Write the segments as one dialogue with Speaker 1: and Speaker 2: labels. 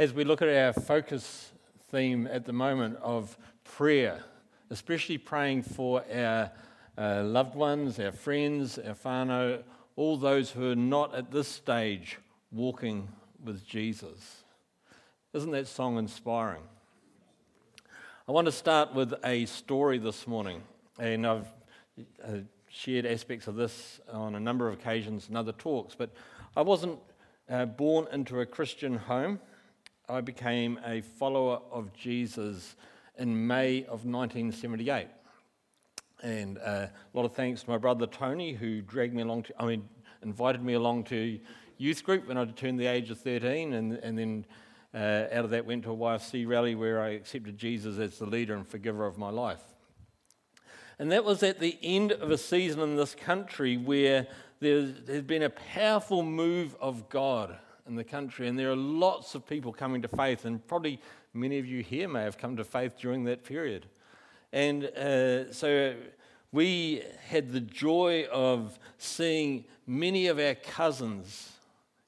Speaker 1: as we look at our focus theme at the moment of prayer, especially praying for our uh, loved ones, our friends, our whānau, all those who are not at this stage walking with Jesus. Isn't that song inspiring? I want to start with a story this morning, and I've uh, shared aspects of this on a number of occasions in other talks, but I wasn't uh, born into a Christian home. I became a follower of Jesus in May of 1978. And uh, a lot of thanks to my brother Tony, who dragged me along to, I mean, invited me along to youth group when I turned the age of 13, and, and then uh, out of that went to a YFC rally where I accepted Jesus as the leader and forgiver of my life. And that was at the end of a season in this country where there's, there's been a powerful move of God in the country, and there are lots of people coming to faith, and probably many of you here may have come to faith during that period. And uh, so we had the joy of seeing many of our cousins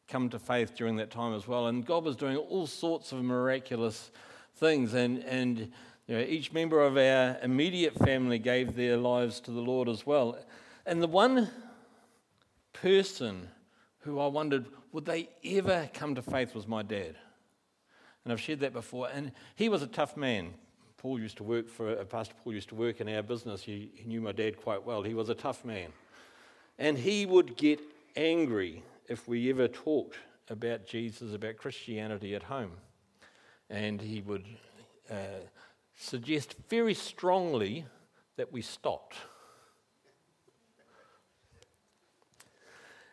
Speaker 1: come to faith during that time as well. And God was doing all sorts of miraculous things. And, and you know, each member of our immediate family gave their lives to the Lord as well. And the one person who I wondered, would they ever come to faith was my dad. And I've shared that before. And he was a tough man. Paul used to work for, uh, Pastor Paul used to work in our business. He, he knew my dad quite well. He was a tough man. And he would get angry if we ever talked about Jesus, about Christianity at home. And he would uh, suggest very strongly that we stopped.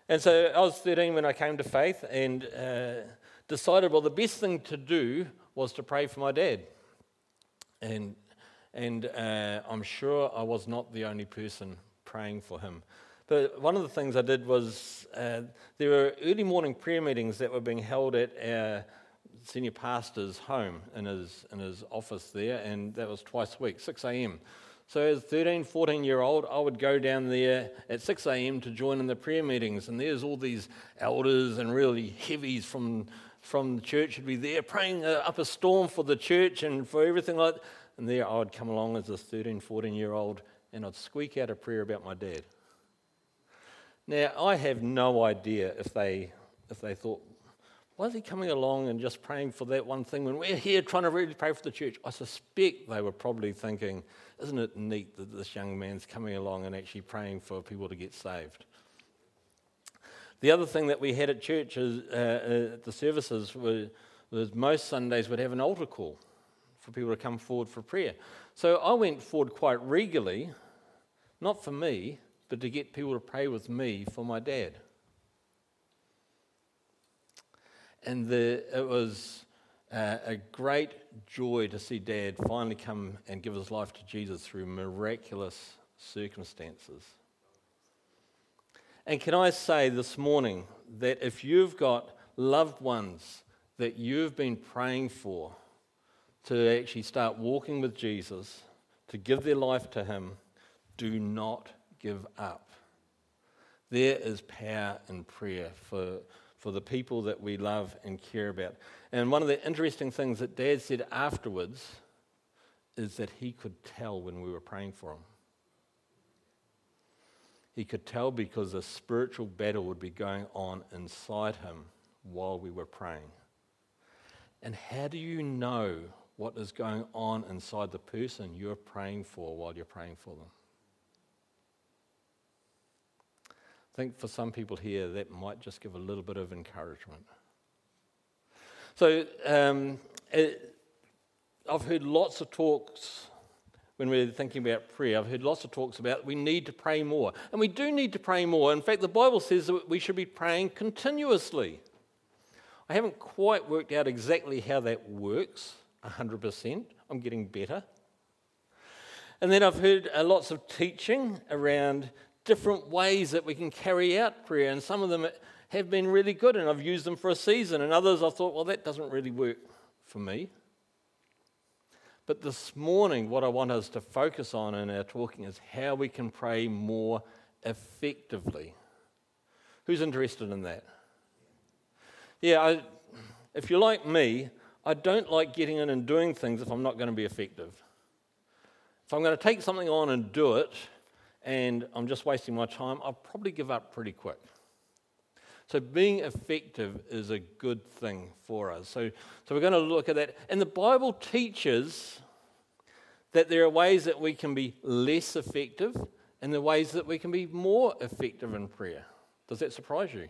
Speaker 1: And so I was 13 when I came to faith and uh, decided, well, the best thing to do was to pray for my dad. And, and uh, I'm sure I was not the only person praying for him. But one of the things I did was uh, there were early morning prayer meetings that were being held at our senior pastor's home in his, in his office there, and that was twice a week, 6 a.m. So, as a 13, 14 year old, I would go down there at 6 a.m. to join in the prayer meetings, and there's all these elders and really heavies from from the church would be there praying uh, up a storm for the church and for everything like that. And there I would come along as a 13, 14 year old and I'd squeak out a prayer about my dad. Now, I have no idea if they, if they thought, why is he coming along and just praying for that one thing when we're here trying to really pray for the church? I suspect they were probably thinking, isn't it neat that this young man's coming along and actually praying for people to get saved? The other thing that we had at church is, uh, uh, at the services was, was most Sundays would have an altar call for people to come forward for prayer. So I went forward quite regularly, not for me, but to get people to pray with me for my dad. And the, it was uh, a great joy to see dad finally come and give his life to Jesus through miraculous circumstances. And can I say this morning that if you've got loved ones that you've been praying for to actually start walking with Jesus, to give their life to Him, do not give up. There is power in prayer for, for the people that we love and care about. And one of the interesting things that Dad said afterwards is that he could tell when we were praying for him. He could tell because a spiritual battle would be going on inside him while we were praying. And how do you know what is going on inside the person you're praying for while you're praying for them? I think for some people here, that might just give a little bit of encouragement. So, um, it, I've heard lots of talks when we're thinking about prayer. I've heard lots of talks about we need to pray more. And we do need to pray more. In fact, the Bible says that we should be praying continuously. I haven't quite worked out exactly how that works 100%. I'm getting better. And then I've heard uh, lots of teaching around different ways that we can carry out prayer. And some of them have been really good, and I've used them for a season. And others I thought, well, that doesn't really work for me. But this morning, what I want us to focus on in our talking is how we can pray more effectively. Who's interested in that? Yeah, I, if you're like me, I don't like getting in and doing things if I'm not going to be effective. If I'm going to take something on and do it, and I'm just wasting my time, I'll probably give up pretty quick. So, being effective is a good thing for us. So, so we're going to look at that. And the Bible teaches that there are ways that we can be less effective and the ways that we can be more effective in prayer. Does that surprise you?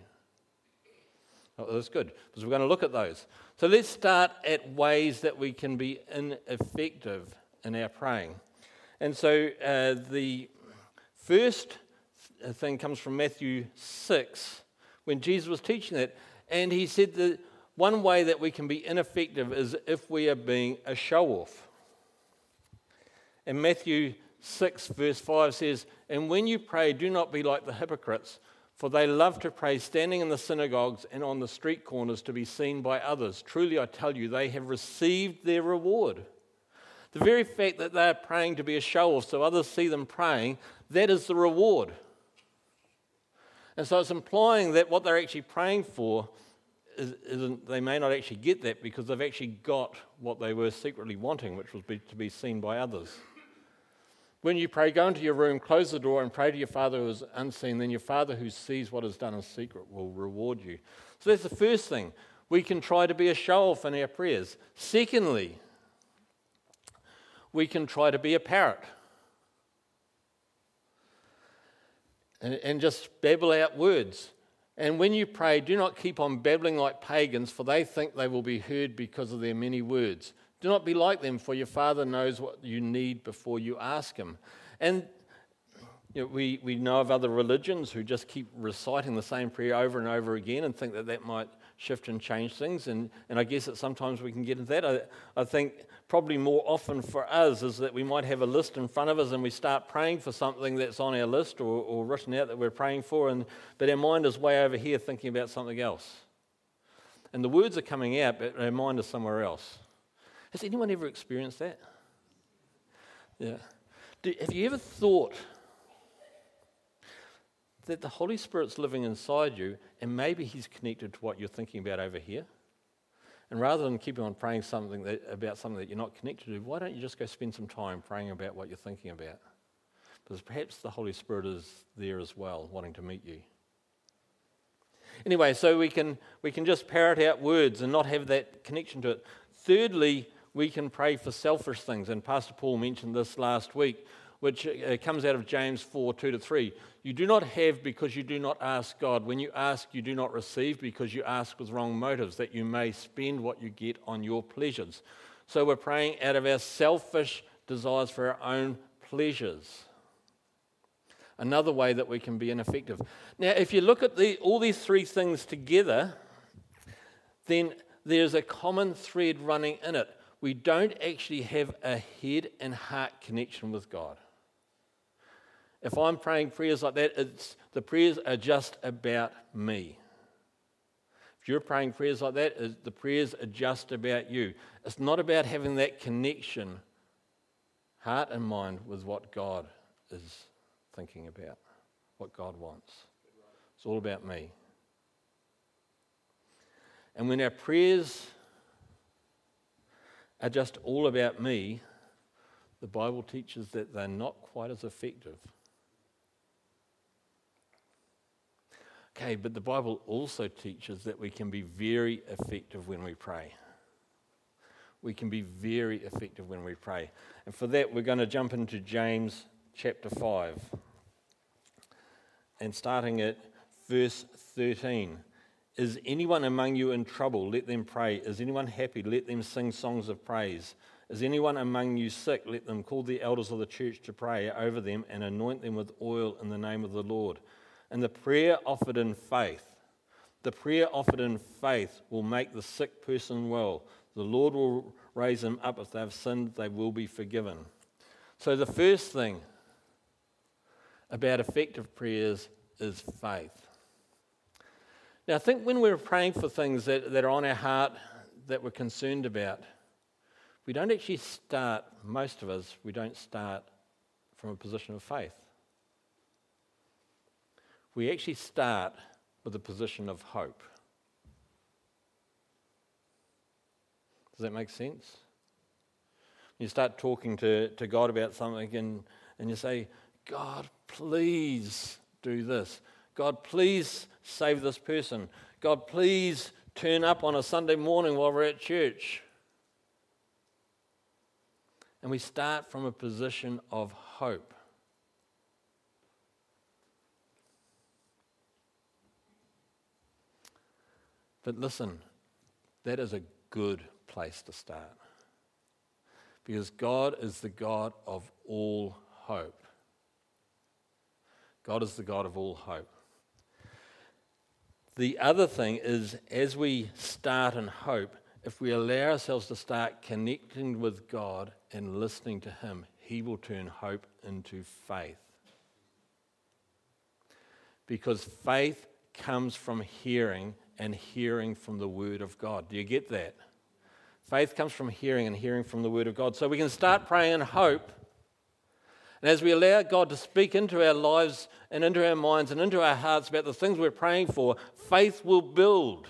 Speaker 1: Oh, that's good, because we're going to look at those. So let's start at ways that we can be ineffective in our praying. And so uh, the first thing comes from Matthew 6, when Jesus was teaching that. And he said that one way that we can be ineffective is if we are being a show off. And Matthew 6, verse 5 says, And when you pray, do not be like the hypocrites for they love to pray standing in the synagogues and on the street corners to be seen by others. Truly, I tell you, they have received their reward. The very fact that they are praying to be a show off so others see them praying, that is the reward. And so it's implying that what they're actually praying for is, not they may not actually get that because they've actually got what they were secretly wanting, which was be, to be seen by others. When you pray, go into your room, close the door, and pray to your Father who is unseen. Then your Father who sees what is done in secret will reward you. So that's the first thing. We can try to be a show off in our prayers. Secondly, we can try to be a parrot and, and just babble out words. And when you pray, do not keep on babbling like pagans, for they think they will be heard because of their many words. Do not be like them, for your Father knows what you need before you ask Him. And you know, we, we know of other religions who just keep reciting the same prayer over and over again and think that that might shift and change things. And, and I guess that sometimes we can get into that. I, I think probably more often for us is that we might have a list in front of us and we start praying for something that's on our list or, or written out that we're praying for, and, but our mind is way over here thinking about something else. And the words are coming out, but our mind is somewhere else. Has anyone ever experienced that? Yeah. Do, have you ever thought that the Holy Spirit's living inside you and maybe He's connected to what you're thinking about over here? And rather than keeping on praying something that, about something that you're not connected to, why don't you just go spend some time praying about what you're thinking about? Because perhaps the Holy Spirit is there as well, wanting to meet you. Anyway, so we can, we can just parrot out words and not have that connection to it. Thirdly, we can pray for selfish things. And Pastor Paul mentioned this last week, which uh, comes out of James 4 2 to 3. You do not have because you do not ask God. When you ask, you do not receive because you ask with wrong motives, that you may spend what you get on your pleasures. So we're praying out of our selfish desires for our own pleasures. Another way that we can be ineffective. Now, if you look at the, all these three things together, then there's a common thread running in it we don't actually have a head and heart connection with God. If I'm praying prayers like that, it's, the prayers are just about me. If you're praying prayers like that, the prayers are just about you. It's not about having that connection, heart and mind, with what God is thinking about, what God wants. It's all about me. And when our prayers are just all about me, the Bible teaches that they're not quite as effective. Okay, but the Bible also teaches that we can be very effective when we pray. We can be very effective when we pray. And for that, we're going to jump into James chapter 5. And starting at verse 13. Is anyone among you in trouble? Let them pray. Is anyone happy? Let them sing songs of praise. Is anyone among you sick? Let them call the elders of the church to pray over them and anoint them with oil in the name of the Lord. And the prayer offered in faith, the prayer offered in faith will make the sick person well. The Lord will raise them up. If they have sinned, they will be forgiven. So, the first thing about effective prayers is faith. Now, I think when we're praying for things that, that are on our heart that we're concerned about, we don't actually start, most of us, we don't start from a position of faith. We actually start with a position of hope. Does that make sense? You start talking to, to God about something and, and you say, God, please do this. God, please save this person. God, please turn up on a Sunday morning while we're at church. And we start from a position of hope. But listen, that is a good place to start. Because God is the God of all hope. God is the God of all hope. The other thing is, as we start in hope, if we allow ourselves to start connecting with God and listening to Him, He will turn hope into faith. Because faith comes from hearing, and hearing from the Word of God. Do you get that? Faith comes from hearing, and hearing from the Word of God. So we can start praying in hope. And as we allow God to speak into our lives and into our minds and into our hearts about the things we're praying for, faith will build.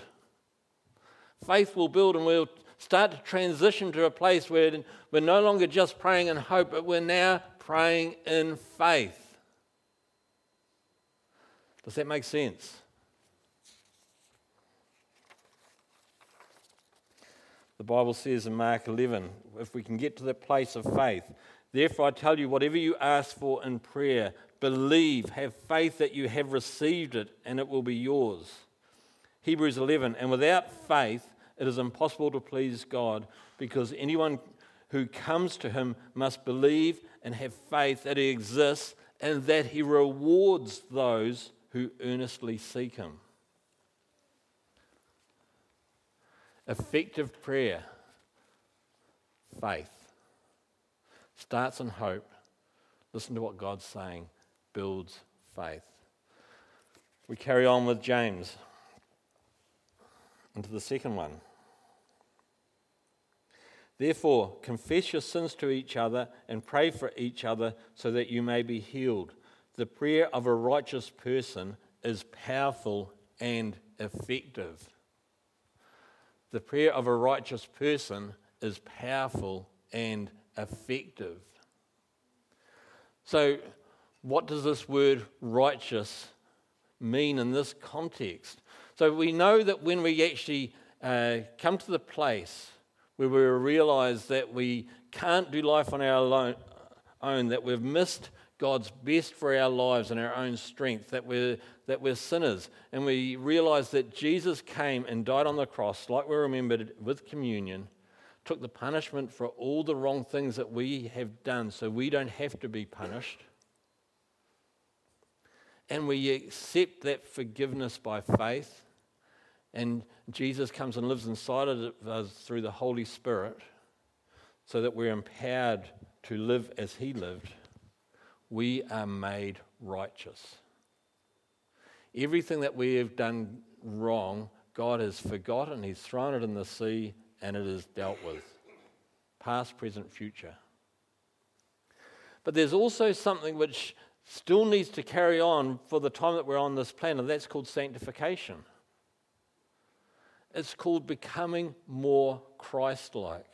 Speaker 1: Faith will build, and we'll start to transition to a place where we're no longer just praying in hope, but we're now praying in faith. Does that make sense? The Bible says in Mark 11, if we can get to that place of faith, therefore I tell you, whatever you ask for in prayer, believe, have faith that you have received it, and it will be yours. Hebrews 11, and without faith, it is impossible to please God because anyone who comes to him must believe and have faith that he exists and that he rewards those who earnestly seek him. Effective prayer, faith, starts in hope. Listen to what God's saying, builds faith. We carry on with James into the second one. Therefore, confess your sins to each other and pray for each other so that you may be healed. The prayer of a righteous person is powerful and effective. The prayer of a righteous person is powerful and effective. So, what does this word righteous mean in this context? So, we know that when we actually uh, come to the place where we realize that we can't do life on our own, that we've missed God's best for our lives and our own strength, that we're that we're sinners and we realize that Jesus came and died on the cross, like we remembered with communion, took the punishment for all the wrong things that we have done so we don't have to be punished. And we accept that forgiveness by faith. And Jesus comes and lives inside of us through the Holy Spirit so that we're empowered to live as He lived. We are made righteous. Everything that we have done wrong, God has forgotten, He's thrown it in the sea, and it is dealt with. Past, present, future. But there's also something which still needs to carry on for the time that we're on this planet. That's called sanctification. It's called becoming more Christ like.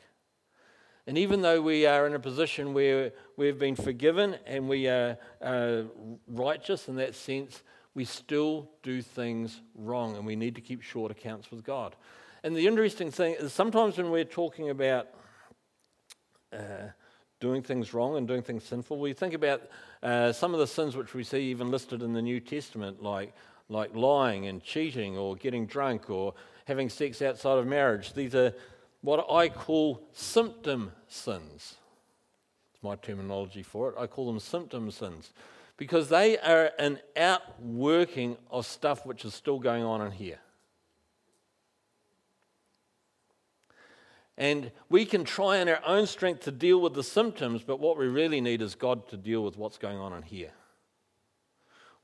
Speaker 1: And even though we are in a position where we've been forgiven and we are uh, righteous in that sense, we still do things wrong and we need to keep short accounts with God. And the interesting thing is sometimes when we're talking about uh, doing things wrong and doing things sinful, we think about uh, some of the sins which we see even listed in the New Testament, like, like lying and cheating or getting drunk or having sex outside of marriage. These are what I call symptom sins. It's my terminology for it. I call them symptom sins because they are an outworking of stuff which is still going on in here. And we can try in our own strength to deal with the symptoms, but what we really need is God to deal with what's going on in here.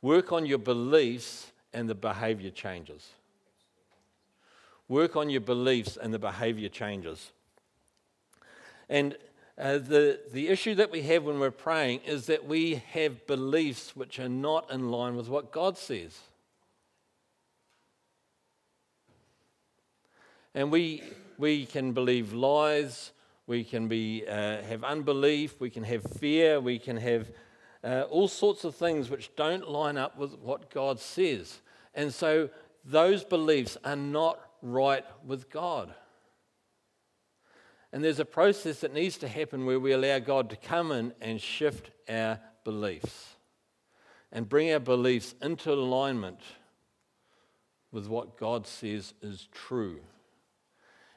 Speaker 1: Work on your beliefs and the behavior changes. Work on your beliefs and the behavior changes. And uh, the, the issue that we have when we're praying is that we have beliefs which are not in line with what God says. And we, we can believe lies, we can be, uh, have unbelief, we can have fear, we can have uh, all sorts of things which don't line up with what God says. And so those beliefs are not right with God. And there's a process that needs to happen where we allow God to come in and shift our beliefs and bring our beliefs into alignment with what God says is true.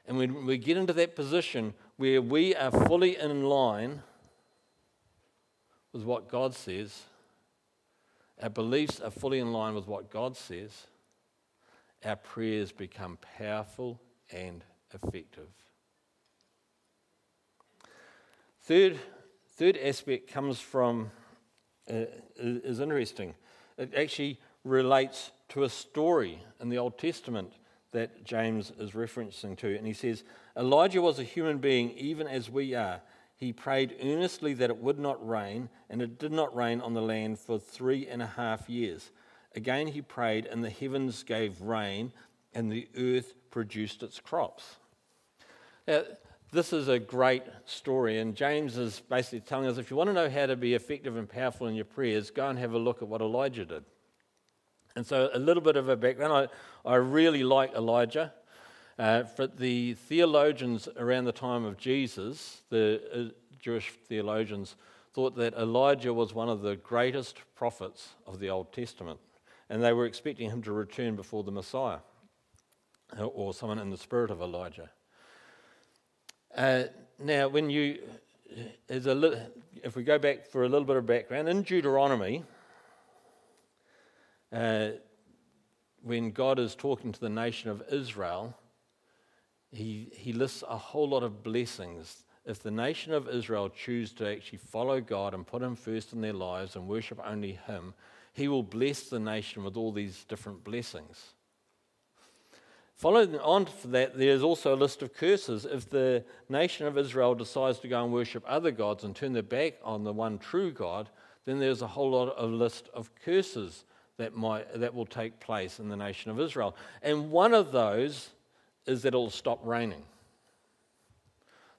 Speaker 1: And when we get into that position where we are fully in line with what God says, our beliefs are fully in line with what God says, our prayers become powerful and effective. Third, third aspect comes from, uh, is interesting. It actually relates to a story in the Old Testament that James is referencing to. And he says, Elijah was a human being, even as we are. He prayed earnestly that it would not rain, and it did not rain on the land for three and a half years. Again he prayed, and the heavens gave rain, and the earth produced its crops. Now, this is a great story, and James is basically telling us if you want to know how to be effective and powerful in your prayers, go and have a look at what Elijah did. And so, a little bit of a background. I, I really like Elijah. Uh, for the theologians around the time of Jesus, the uh, Jewish theologians, thought that Elijah was one of the greatest prophets of the Old Testament, and they were expecting him to return before the Messiah, or someone in the spirit of Elijah. Uh, now, when you, a li- if we go back for a little bit of background, in Deuteronomy, uh, when God is talking to the nation of Israel, he, he lists a whole lot of blessings. If the nation of Israel choose to actually follow God and put Him first in their lives and worship only Him, He will bless the nation with all these different blessings. Following on from that, there's also a list of curses. If the nation of Israel decides to go and worship other gods and turn their back on the one true God, then there's a whole lot of list of curses that, might, that will take place in the nation of Israel. And one of those is that it'll stop raining.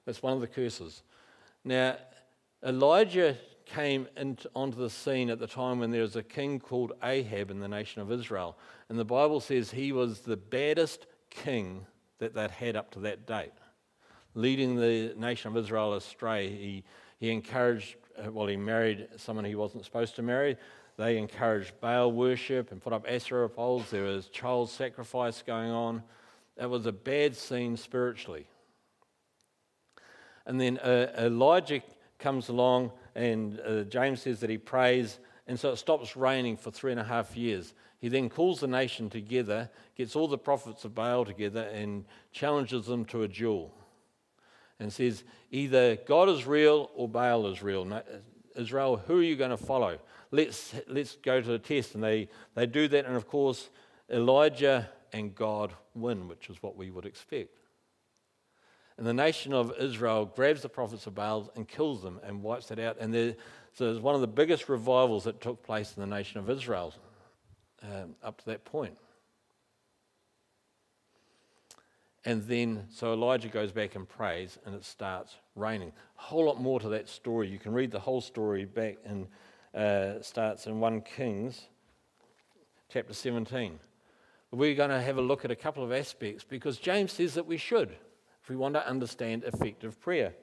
Speaker 1: That's one of the curses. Now, Elijah came into, onto the scene at the time when there was a king called Ahab in the nation of Israel. And the Bible says he was the baddest king that they'd had up to that date, leading the nation of Israel astray. He, he encouraged, uh, well, he married someone he wasn't supposed to marry. They encouraged Baal worship and put up Asherah poles. There was child sacrifice going on. It was a bad scene spiritually. And then uh, Elijah comes along, and uh, James says that he prays, and so it stops raining for three and a half years. He then calls the nation together, gets all the prophets of Baal together, and challenges them to a duel. And says, either God is real or Baal is real. Israel, who are you going to follow? Let's, let's go to the test. And they, they do that, and of course, Elijah and God win, which is what we would expect. And the nation of Israel grabs the prophets of Baal and kills them and wipes it out. And there, so it's one of the biggest revivals that took place in the nation of Israel um, up to that point. And then, so Elijah goes back and prays, and it starts raining. A whole lot more to that story. You can read the whole story back and uh, starts in 1 Kings chapter 17. We're going to have a look at a couple of aspects because James says that we should if we want to understand effective prayer.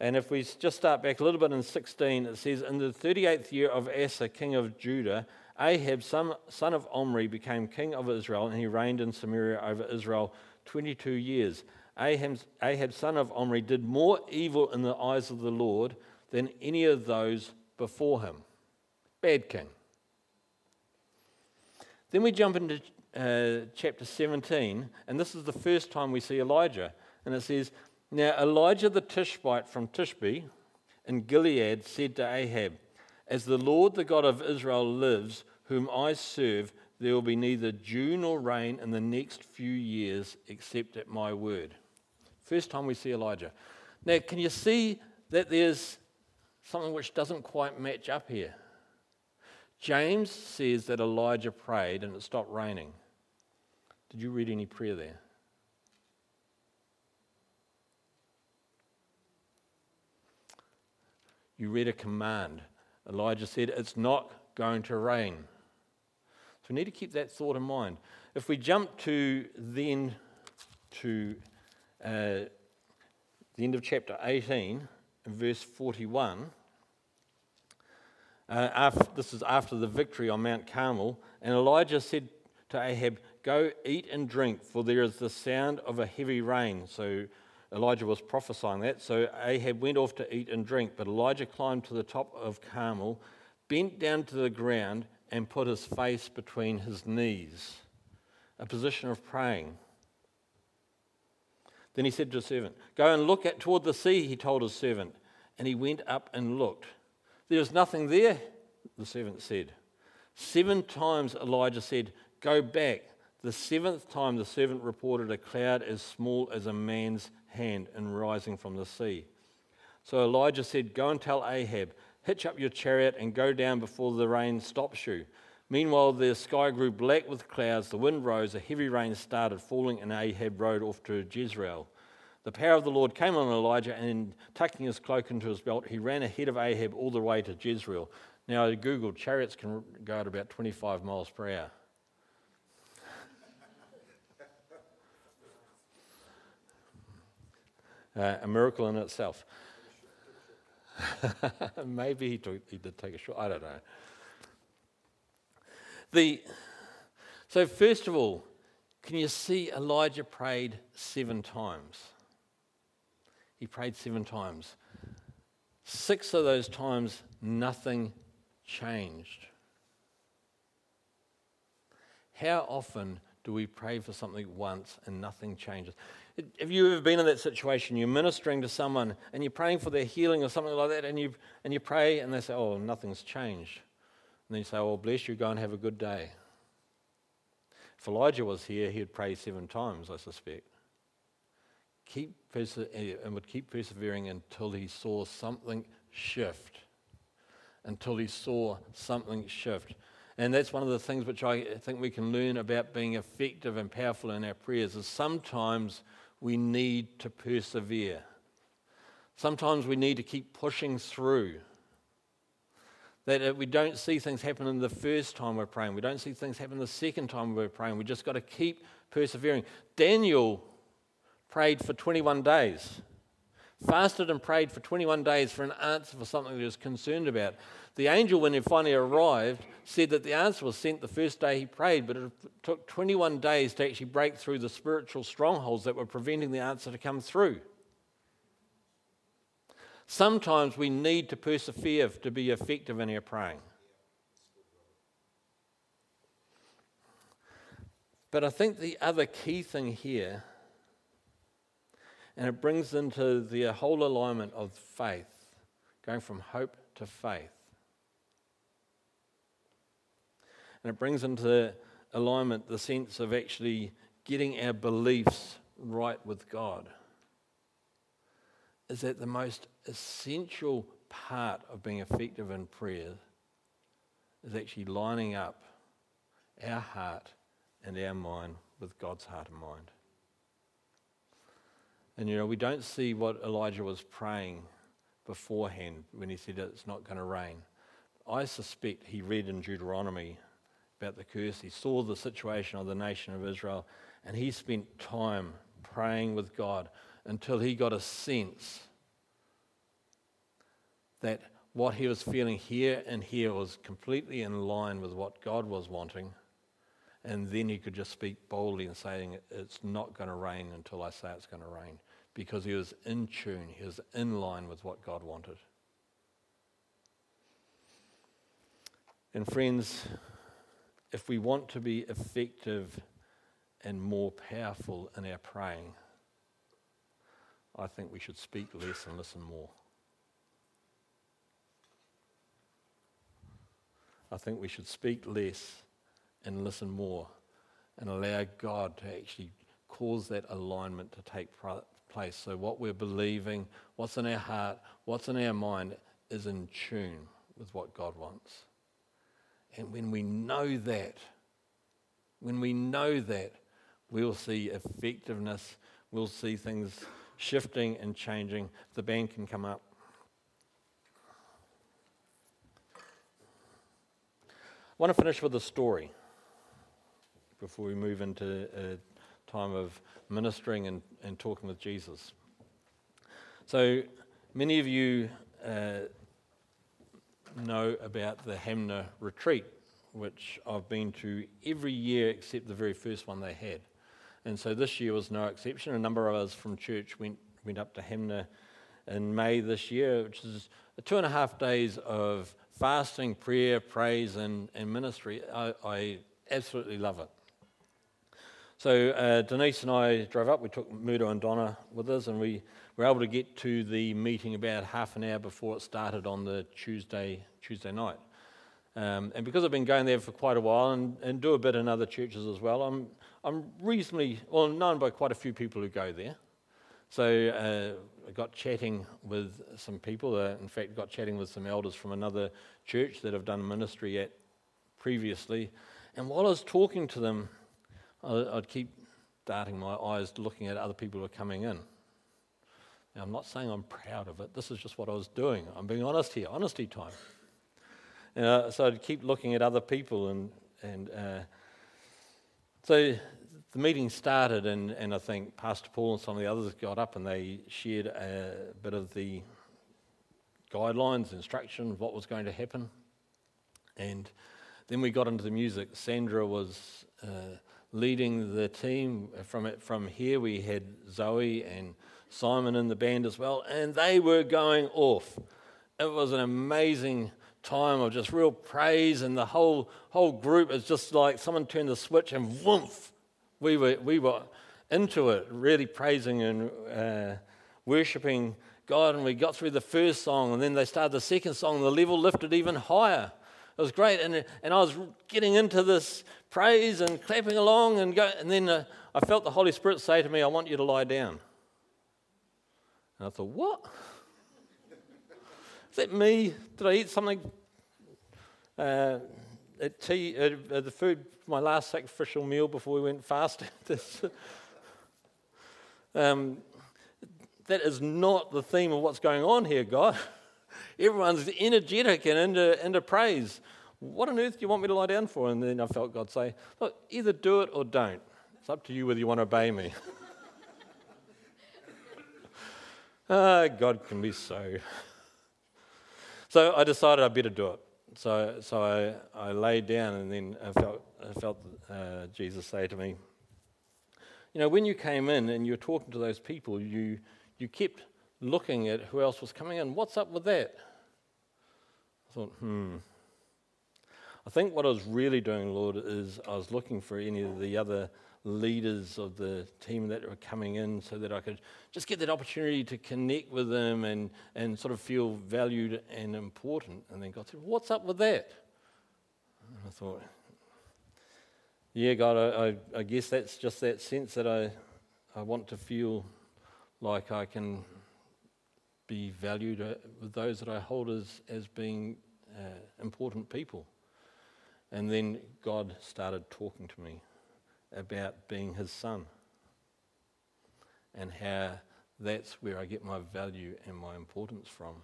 Speaker 1: And if we just start back a little bit in 16, it says, In the 38th year of Asa, king of Judah, Ahab, son, of Omri, became king of Israel, and he reigned in Samaria over Israel 22 years. Ahab, Ahab, son of Omri, did more evil in the eyes of the Lord than any of those before him. Bad king. Then we jump into uh, chapter 17, and this is the first time we see Elijah. And it says, Now Elijah the Tishbite from Tishbe in Gilead said to Ahab, As the Lord the God of Israel lives, whom I serve, there will be neither dew nor rain in the next few years except at my word. First time we see Elijah. Now, can you see that there's something which doesn't quite match up here? James says that Elijah prayed and it stopped raining. Did you read any prayer there? You read a command. Elijah said, It's not going to rain. So we need to keep that thought in mind. If we jump to then to uh, the end of chapter 18, verse 41, uh, after, this is after the victory on Mount Carmel, and Elijah said to Ahab, Go eat and drink, for there is the sound of a heavy rain. So Elijah was prophesying that. So Ahab went off to eat and drink, but Elijah climbed to the top of Carmel, bent down to the ground, and put his face between his knees, a position of praying. Then he said to his servant, Go and look at, toward the sea, he told his servant. And he went up and looked. There was nothing there, the servant said. Seven times Elijah said, Go back. The seventh time the servant reported a cloud as small as a man's hand and rising from the sea. So Elijah said, Go and tell Ahab, hitch up your chariot and go down before the rain stops you. Meanwhile, the sky grew black with clouds, the wind rose, a heavy rain started falling, and Ahab rode off to Jezreel. The power of the Lord came on Elijah, and tucking his cloak into his belt, he ran ahead of Ahab all the way to Jezreel. Now, I googled, chariots can go at about 25 miles per hour. Uh, a miracle in itself. Maybe he, took, he did take a shot. I don't know. The, so, first of all, can you see Elijah prayed seven times? He prayed seven times. Six of those times, nothing changed. How often do we pray for something once and nothing changes? Have you ever been in that situation? You're ministering to someone and you're praying for their healing or something like that, and you, and you pray and they say, Oh, nothing's changed. And then you say, Oh, bless you, go and have a good day. If Elijah was here, he'd pray seven times, I suspect. Keep perse- eh, and would keep persevering until he saw something shift. Until he saw something shift. And that's one of the things which I think we can learn about being effective and powerful in our prayers is sometimes we need to persevere. Sometimes we need to keep pushing through. That uh, we don't see things happen in the first time we're praying. We don't see things happen the second time we're praying. We just got to keep persevering. Daniel prayed for 21 days, fasted and prayed for 21 days for an answer for something that he was concerned about. The angel, when he finally arrived, said that the answer was sent the first day he prayed, but it took 21 days to actually break through the spiritual strongholds that were preventing the answer to come through. Sometimes we need to persevere to be effective in our praying. But I think the other key thing here, and it brings into the whole alignment of faith, going from hope to faith. And it brings into alignment the sense of actually getting our beliefs right with God. Is that the most essential part of being effective in prayer is actually lining up our heart and our mind with God's heart and mind. And you know, we don't see what Elijah was praying beforehand when he said it's not going to rain. I suspect he read in Deuteronomy about the curse. He saw the situation of the nation of Israel, and he spent time praying with God until he got a sense that what he was feeling here and here was completely in line with what God was wanting. And then he could just speak boldly and saying, It's not going to rain until I say it's going to rain. Because he was in tune, he was in line with what God wanted. And friends, if we want to be effective and more powerful in our praying, I think we should speak less and listen more. I think we should speak less and listen more and allow God to actually cause that alignment to take place. So, what we're believing, what's in our heart, what's in our mind is in tune with what God wants. And when we know that, when we know that, we'll see effectiveness, we'll see things shifting and changing. The band can come up. I want to finish with a story before we move into a time of ministering and, and talking with Jesus. So, many of you uh, know about the Hanmer retreat, which I've been to every year except the very first one they had. And so this year was no exception. A number of us from church went, went up to Hanmer in May this year, which is two and a half days of fasting, prayer, praise, and, and ministry. I, I absolutely love it. So uh, Denise and I drove up. We took Mudo and Donna with us, and we were able to get to the meeting about half an hour before it started on the Tuesday Tuesday night. Um, and because I've been going there for quite a while and, and do a bit in other churches as well, I'm I'm reasonably well known by quite a few people who go there. So uh, I got chatting with some people. Uh, in fact, got chatting with some elders from another church that I've done ministry at previously. And while I was talking to them, I'd keep darting my eyes looking at other people who are coming in. Now, I'm not saying I'm proud of it. This is just what I was doing. I'm being honest here, honesty time. So I'd keep looking at other people, and, and uh, so the meeting started, and, and I think Pastor Paul and some of the others got up and they shared a bit of the guidelines, instruction, what was going to happen. And then we got into the music. Sandra was uh, leading the team. From, it, from here, we had Zoe and Simon in the band as well, and they were going off. It was an amazing time of just real praise, and the whole, whole group is just like someone turned the switch and whoomph, we were, we were into it, really praising and uh, worshipping God. And we got through the first song, and then they started the second song, and the level lifted even higher. It was great. And, and I was getting into this praise and clapping along, and, go, and then uh, I felt the Holy Spirit say to me, I want you to lie down. And I thought, what? Is that me? Did I eat something uh, at tea, uh, the food, my last sacrificial meal before we went fasting? um, that is not the theme of what's going on here, God. Everyone's energetic and into, into praise. What on earth do you want me to lie down for? And then I felt God say, Look, either do it or don't. It's up to you whether you want to obey me. ah, God can be so. So I decided I'd better do it. So, so I, I laid down and then I felt, I felt uh, Jesus say to me, You know, when you came in and you were talking to those people, you, you kept looking at who else was coming in. What's up with that? I thought, hmm. I think what I was really doing, Lord, is I was looking for any of the other leaders of the team that were coming in so that I could just get that opportunity to connect with them and, and sort of feel valued and important. And then God said, What's up with that? And I thought, Yeah, God, I, I, I guess that's just that sense that I, I want to feel like I can be valued uh, with those that I hold as, as being uh, important people. And then God started talking to me about being his son and how that's where I get my value and my importance from.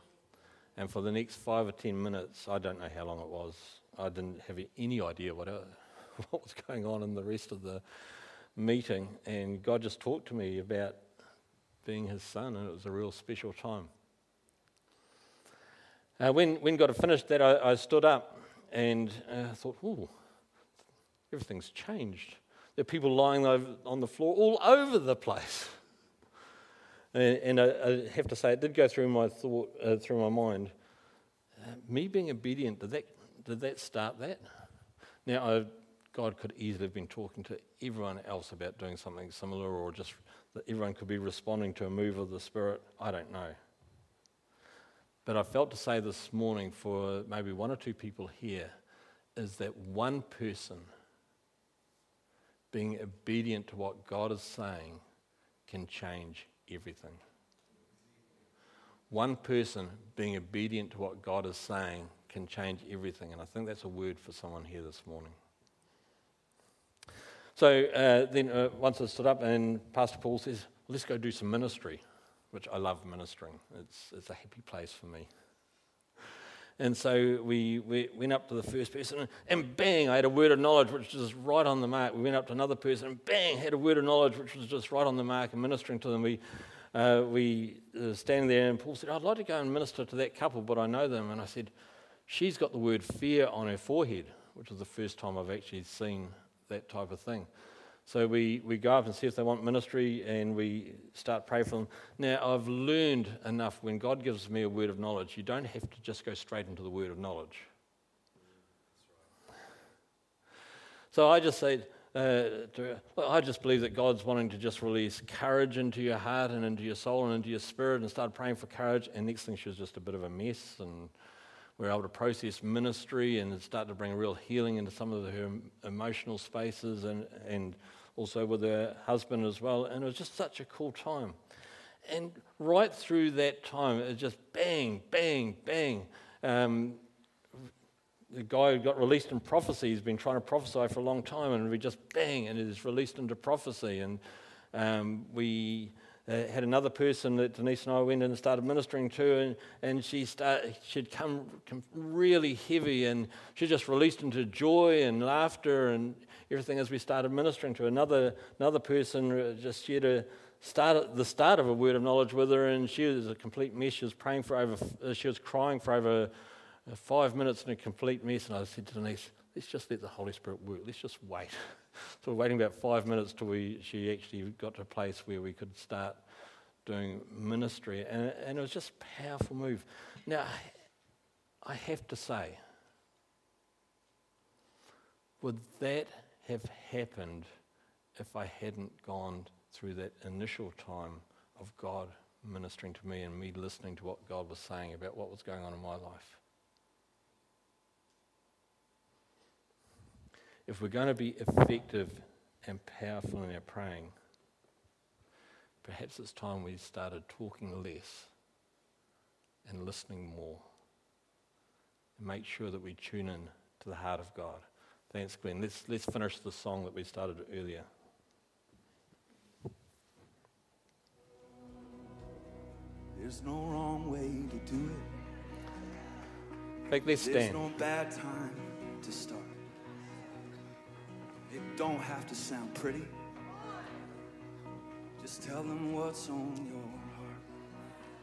Speaker 1: And for the next five or ten minutes, I don't know how long it was, I didn't have any idea what, uh, what was going on in the rest of the meeting. And God just talked to me about being his son, and it was a real special time. Uh, when, when God had finished that, I, I stood up and uh, thought, ooh, everything's changed. There are people lying on the floor all over the place. And, and I, I, have to say, it did go through my thought, uh, through my mind. Uh, me being obedient, did that, did that start that? Now, I, God could easily have been talking to everyone else about doing something similar, or just that everyone could be responding to a move of the Spirit. I don't know. But I felt to say this morning for maybe one or two people here is that one person being obedient to what God is saying can change everything. One person being obedient to what God is saying can change everything. And I think that's a word for someone here this morning. So uh, then, uh, once I stood up, and Pastor Paul says, Let's go do some ministry, which I love ministering. It's, it's a happy place for me. And so we, we went up to the first person, and bang, I had a word of knowledge which was right on the mark. We went up to another person, and bang, had a word of knowledge which was just right on the mark, and ministering to them. We, uh, we uh, standing there, and Paul said, I'd like to go and minister to that couple, but I know them. And I said, She's got the word fear on her forehead, which was the first time I've actually seen that type of thing. So we, we go up and see if they want ministry and we start praying for them. Now, I've learned enough when God gives me a word of knowledge, you don't have to just go straight into the word of knowledge. So I just say, uh, to, I just believe that God's wanting to just release courage into your heart and into your soul and into your spirit and start praying for courage. And next thing, she was just a bit of a mess. And were able to process ministry and start to bring real healing into some of her emotional spaces and, and also with her husband as well. And it was just such a cool time. And right through that time, it just bang, bang, bang. Um, the guy who got released in prophecy has been trying to prophesy for a long time, and we just bang, and it is released into prophecy. And um, we uh, had another person that Denise and I went in and started ministering to, and, and she start, she'd come, come really heavy, and she just released into joy and laughter and everything as we started ministering to another another person. Uh, just shared a start the start of a word of knowledge with her, and she was a complete mess. She was praying for over, uh, she was crying for over uh, five minutes in a complete mess, and I said to Denise, "Let's just let the Holy Spirit work. Let's just wait." so we're waiting about five minutes till we she actually got to a place where we could start doing ministry, and, and it was just a powerful move. Now, I have to say, would that have happened if I hadn't gone through that initial time of God ministering to me and me listening to what God was saying about what was going on in my life? If we're going to be effective and powerful in our praying, perhaps it's time we started talking less and listening more. And make sure that we tune in to the heart of God. Thanks, Glenn. Let's, let's finish the song that we started earlier.
Speaker 2: There's no wrong way to do it.
Speaker 1: This stand.
Speaker 2: There's no bad time to start. It don't have to sound pretty. Just tell them what's on your